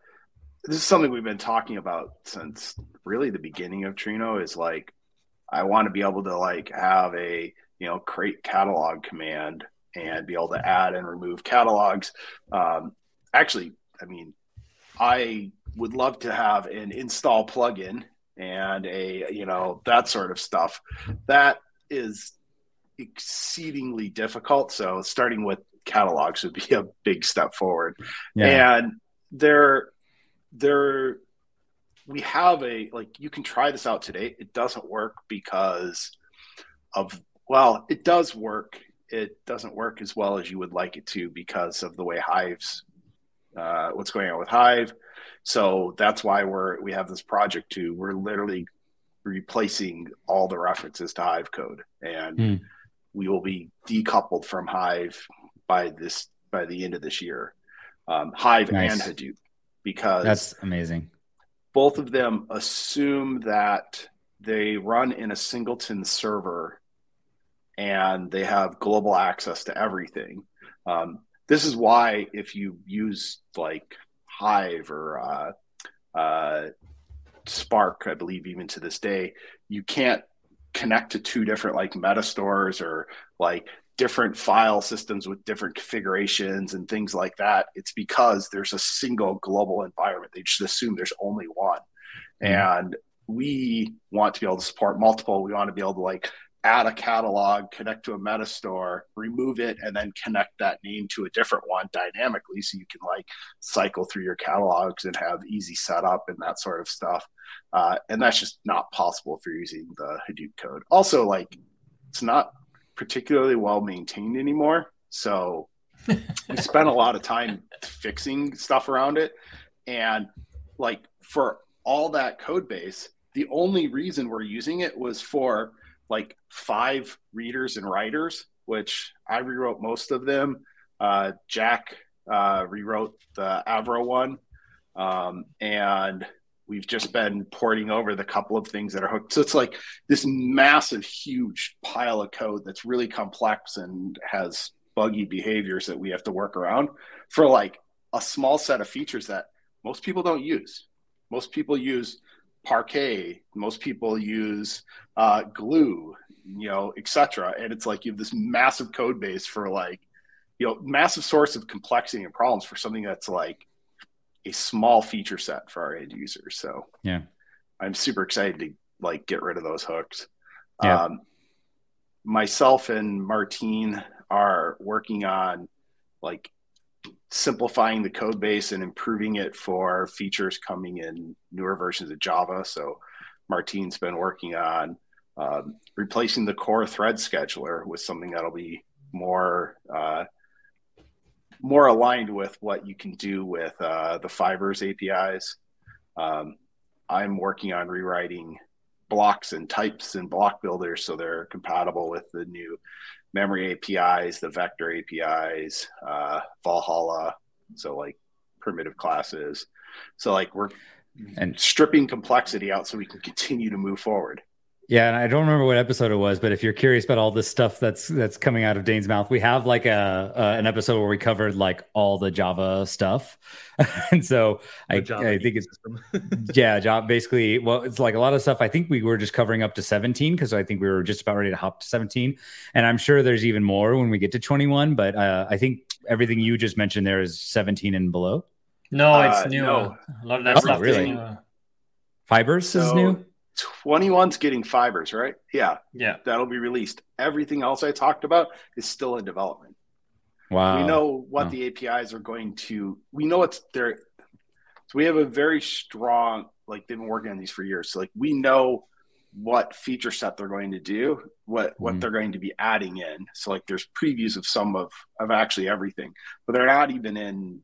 this is something we've been talking about since really the beginning of trino is like i want to be able to like have a you know create catalog command and be able to add and remove catalogs. Um, actually i mean i would love to have an install plugin and a you know that sort of stuff. That is exceedingly difficult. So starting with catalogs would be [LAUGHS] a big step forward yeah. and there there we have a like you can try this out today it doesn't work because of well it does work it doesn't work as well as you would like it to because of the way hives uh, what's going on with hive so that's why we're we have this project too. We're literally replacing all the references to Hive code, and mm. we will be decoupled from Hive by this by the end of this year. Um, Hive nice. and Hadoop, because that's amazing. Both of them assume that they run in a singleton server and they have global access to everything. Um, this is why if you use like Hive or uh, uh, Spark, I believe, even to this day, you can't connect to two different like meta stores or like different file systems with different configurations and things like that. It's because there's a single global environment. They just assume there's only one. Mm-hmm. And we want to be able to support multiple. We want to be able to like add a catalog, connect to a meta store, remove it, and then connect that name to a different one dynamically so you can like cycle through your catalogs and have easy setup and that sort of stuff. Uh, and that's just not possible if you're using the Hadoop code. Also, like it's not particularly well maintained anymore. So we spent a lot of time fixing stuff around it. And like for all that code base, the only reason we're using it was for like five readers and writers, which I rewrote most of them. Uh, Jack uh, rewrote the Avro one. Um, and we've just been porting over the couple of things that are hooked. So it's like this massive, huge pile of code that's really complex and has buggy behaviors that we have to work around for like a small set of features that most people don't use. Most people use Parquet. Most people use uh, Glue, you know, etc. And it's like you have this massive code base for like, you know, massive source of complexity and problems for something that's like a small feature set for our end users. So yeah, I'm super excited to like get rid of those hooks. Yeah. Um, myself and Martin are working on like simplifying the code base and improving it for features coming in newer versions of Java. So Martin's been working on um, replacing the core thread scheduler with something that'll be more uh, more aligned with what you can do with uh, the Fibers APIs. Um, I'm working on rewriting blocks and types and block builders so they're compatible with the new memory APIs, the vector APIs, uh, Valhalla, so like primitive classes. So like we're and stripping complexity out so we can continue to move forward. Yeah, and I don't remember what episode it was, but if you're curious about all this stuff that's that's coming out of Dain's mouth, we have like a, an episode where we covered like all the Java stuff, [LAUGHS] and so I, I think it's [LAUGHS] yeah, Java basically. Well, it's like a lot of stuff. I think we were just covering up to 17 because I think we were just about ready to hop to 17, and I'm sure there's even more when we get to 21. But uh, I think everything you just mentioned there is 17 and below. No, it's uh, new. No. A lot of that oh, stuff really? Fibers so, is new. 21's getting fibers, right? Yeah. Yeah. That'll be released. Everything else I talked about is still in development. Wow. We know what wow. the APIs are going to, we know it's there. So we have a very strong, like they've been working on these for years. So like we know what feature set they're going to do, what what mm they're going to be adding in. So like there's previews of some of of actually everything, but they're not even in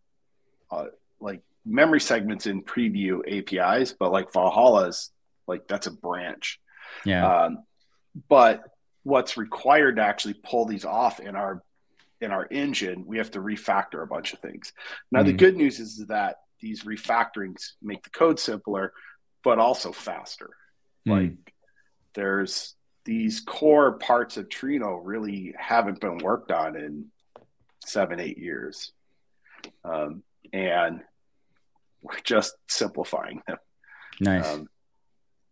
uh, like memory segments in preview APIs, but like Valhalla's like that's a branch. Yeah. Um, but what's required to actually pull these off in our in our engine, we have to refactor a bunch of things. Now, mm the good news is that these refactorings make the code simpler, but also faster. mm Like there's these core parts of Trino really haven't been worked on in seven, eight years. Um, and [LAUGHS] we're just simplifying them. Nice. Um,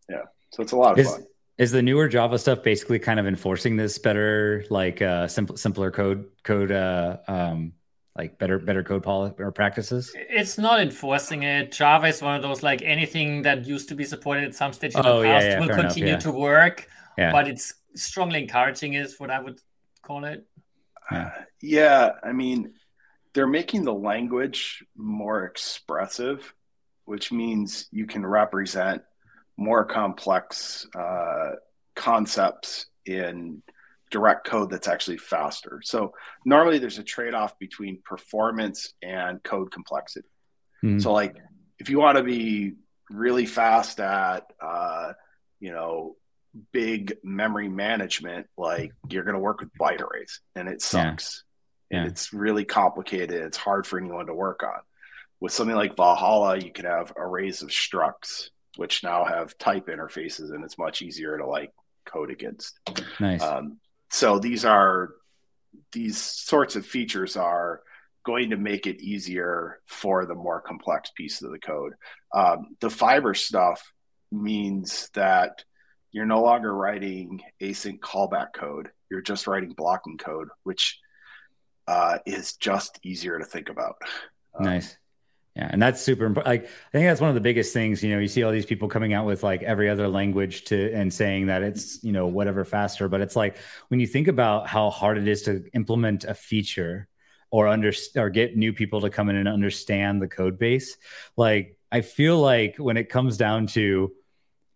yeah. So it's a lot of is, fun. Is the newer Java stuff basically kind of enforcing this better, like uh, simple, simpler code, code, uh, um, like better, better code policy or practices? It's not enforcing it. Java is one of those like anything that used to be supported at some stage in oh, the past yeah, yeah, will continue enough, yeah. to work. Yeah. But it's strongly encouraging is what I would call it. Uh, yeah, I mean, they're making the language more expressive, which means you can represent more complex uh, concepts in direct code that's actually faster. So normally there's a trade-off between performance and code complexity. Mm-hmm. So like if you want to be really fast at uh, you know big memory management, like you're going to work with byte arrays, and it sucks. Yeah. And yeah. it's really complicated. It's hard for anyone to work on. With something like Valhalla, you can have arrays of structs which now have type interfaces and it's much easier to like code against. Nice. Um, so these are these sorts of features are going to make it easier for the more complex pieces of the code. Um, the fiber stuff means that you're no longer writing async callback code. You're just writing blocking code, which uh, is just easier to think about. Um, nice. Yeah, and that's super important. Like, I think that's one of the biggest things. You know, you see all these people coming out with like every other language to and saying that it's you know whatever faster, but it's like when you think about how hard it is to implement a feature or under or get new people to come in and understand the code base. Like, I feel like when it comes down to,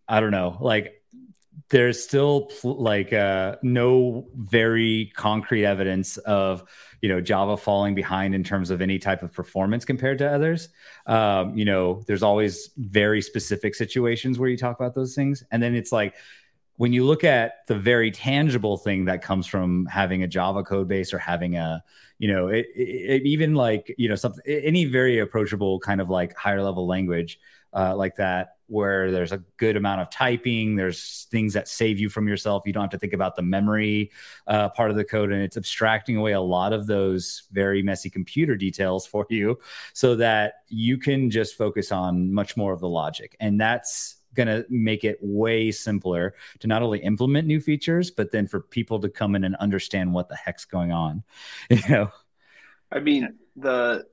I don't know, like there's still pl- like uh, no very concrete evidence of you know Java falling behind in terms of any type of performance compared to others. Um, you know, there's always very specific situations where you talk about those things, and then it's like when you look at the very tangible thing that comes from having a Java code base or having a you know it, it, even like you know something any very approachable kind of like higher level language uh, like that where there's a good amount of typing. There's things that save you from yourself. You don't have to think about the memory uh, part of the code, and it's abstracting away a lot of those very messy computer details [LAUGHS] for you so that you can just focus on much more of the logic. And that's going to make it way simpler to not only implement new features, but then for people to come in and understand what the heck's going on. [LAUGHS] You know, I mean, the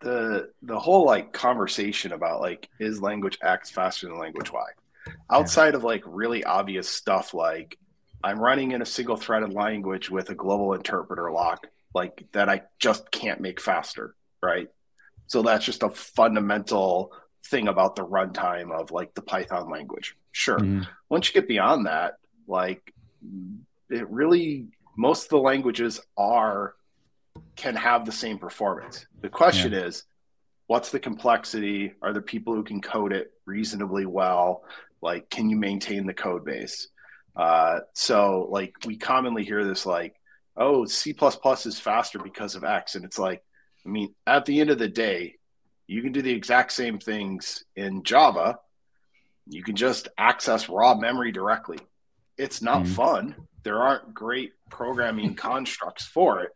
the the whole like conversation about like is language X faster than language Y, outside yeah. of like really obvious stuff like I'm running in a single threaded language with a global interpreter lock like that I just can't make faster, right? So that's just a fundamental thing about the runtime of like the Python language. Sure. Mm-hmm. Once you get beyond that, like it really most of the languages are can have the same performance. The question yeah. is, what's the complexity? Are there people who can code it reasonably well? Like, can you maintain the code base? Uh, so, like, we commonly hear this, like, oh, C is faster because of X. And it's like, I mean, at the end of the day, you can do the exact same things in Java. You can just access raw memory directly. It's not mm-hmm. fun. There aren't great programming [LAUGHS] constructs for it.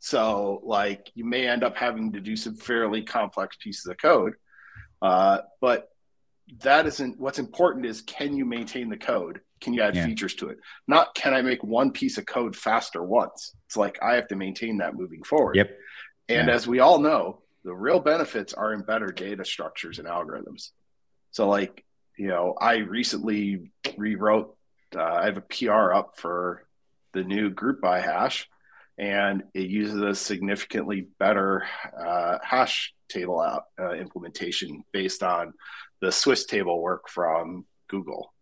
So, like, you may end up having to do some fairly complex pieces of code. Uh, but that isn't what's important is can you maintain the code? Can you add yeah. features to it? Not can I make one piece of code faster once? It's like I have to maintain that moving forward. Yep. And yeah. as we all know, the real benefits are in better data structures and algorithms. So, like, you know, I recently rewrote, uh, I have a PR up for the new group by hash and it uses a significantly better uh, hash table out, uh, implementation based on the Swiss table work from Google.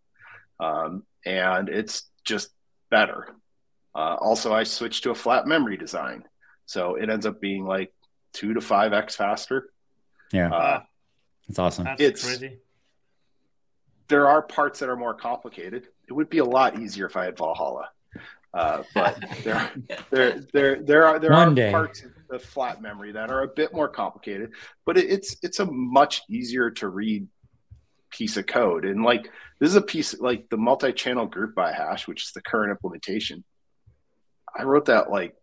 Um, and it's just better. Uh, also, I switched to a flat memory design. So it ends up being like two to five X faster. Yeah. Uh, That's awesome. That's it's crazy. There are parts that are more complicated. It would be a lot easier if I had Valhalla. Uh, but there, [LAUGHS] there, there, there are there One are day. parts of the flat memory that are a bit more complicated, but it, it's it's a much easier to read piece of code. And like this is a piece like the multi-channel group by hash, which is the current implementation. I wrote that like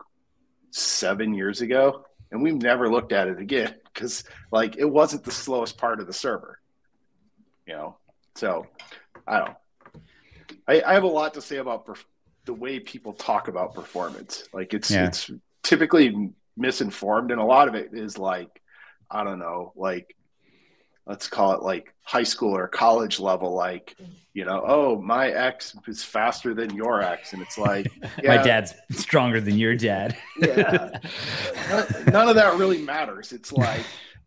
seven years ago, and we've never looked at it again because like it wasn't the slowest part of the server. You know, so I don't. I, I have a lot to say about perf- the way people talk about performance. Like it's yeah. it's typically misinformed, and a lot of it is like I don't know, like let's call it like high school or college level, like you know, oh my ex is faster than your ex, and it's like [LAUGHS] yeah, my dad's stronger than your dad. yeah, [LAUGHS] none of that really matters. It's like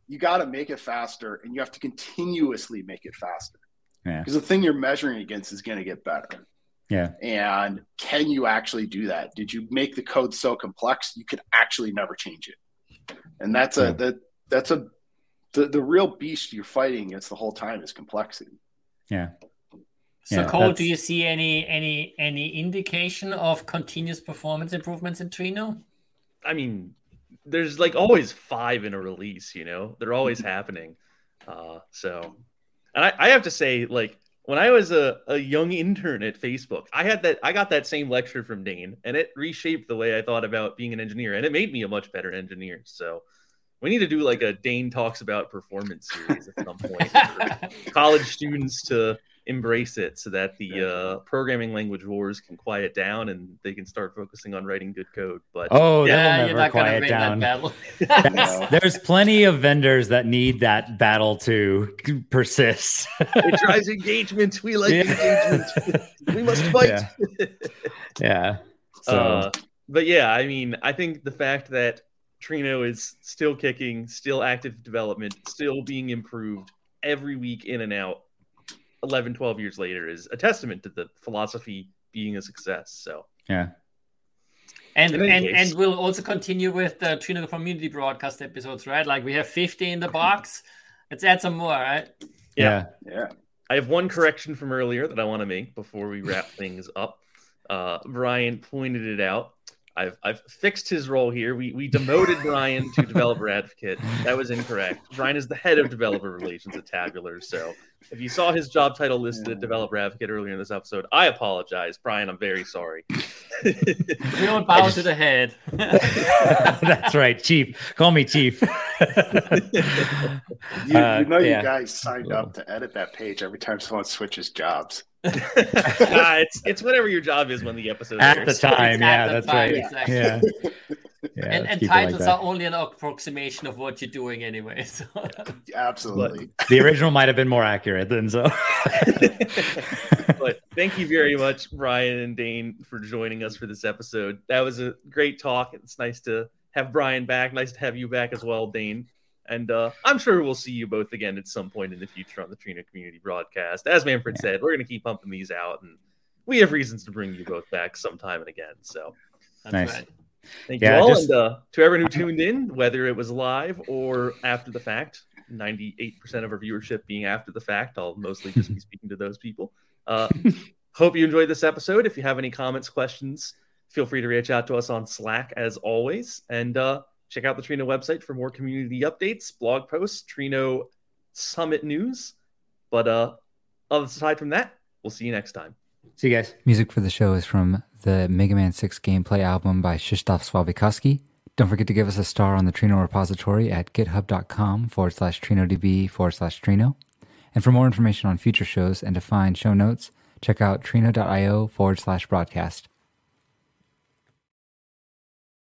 you got to make it faster, and you have to continuously make it faster. Because yeah. the thing you're measuring against is going to get better. Yeah. And can you actually do that? Did you make the code so complex you could actually never change it? And that's a yeah. that that's a the, the real beast you're fighting against the whole time is complexity. Yeah. So, yeah, Cole, do you see any any any indication of continuous performance improvements in Trino? I mean, there's like always five in a release. You know, they're always happening. Uh, so, and I, I have to say, like, when I was a, a young intern at Facebook, I had that I got that same lecture from Dain and it reshaped the way I thought about being an engineer and it made me a much better engineer. So we need to do like a Dain talks about performance series at some point [LAUGHS] college students to embrace it so that the uh, programming language wars can quiet down and they can start focusing on writing good code. But oh, yeah, yeah you're not going to win down. that battle. [LAUGHS] There's plenty of vendors that need that battle to [LAUGHS] persist. it drives engagement. We like yeah. engagement. [LAUGHS] we must fight. Yeah. yeah. So. Uh, but yeah, I mean, I think the fact that Trino is still kicking, still active development, still being improved every week in and out 11 12 years later is a testament to the philosophy being a success so. Yeah. And and, and we'll also continue with the Trino community broadcast episodes right? Like we have 50 in the box. Let's add some more right? Yeah. Yeah. I have one correction from earlier that i want to make before we wrap [LAUGHS] things up. Uh brian pointed it out. I've, I've fixed his role here. We, we demoted Brian to [LAUGHS] developer advocate. That was incorrect. Brian is the head of developer relations at Tabular. So if you saw his job title listed at developer advocate earlier in this episode, I apologize, Brian. I'm very sorry. [LAUGHS] we don't [LAUGHS] bow just... to the head. [LAUGHS] That's right, Chief. Call me Chief. you, you, uh, know, yeah. you guys signed up to edit that page every time someone switches jobs. uh, it's it's whatever your job is when the episode at airs. the time. yeah, that's time, right. Exactly. Yeah. Yeah and, and titles like are only an approximation of what you're doing anyway. So. [LAUGHS] Absolutely. But the original might have been more accurate than so. but thank you very much, Brian and Dain, for joining us for this episode. That was a great talk. It's nice to have Brian back. Nice to have you back as well, Dain. And uh, I'm sure we'll see you both again at some point in the future on the Trino Community broadcast. As Manfred yeah. said, we're going to keep pumping these out, and we have reasons to bring you both back sometime and again. So, nice. Right. Thank yeah, you all. Just... And uh, to everyone who [LAUGHS] tuned in, whether it was live or after the fact, 98% of our viewership being after the fact, I'll mostly just be [LAUGHS] speaking to those people. Uh, hope you enjoyed this episode. If you have any comments, questions, feel free to reach out to us on Slack as always. And uh, Check out the Trino website for more community updates, blog posts, Trino Summit news. But uh, aside from that, we'll see you next time. See you guys. Music for the show is from the Mega Man 6 gameplay album by Krzysztof Slowikowski. Don't forget to give us a star on the Trino repository at github.com forward slash TrinoDB forward slash Trino. And for more information on future shows and to find show notes, check out trino.io forward slash broadcast.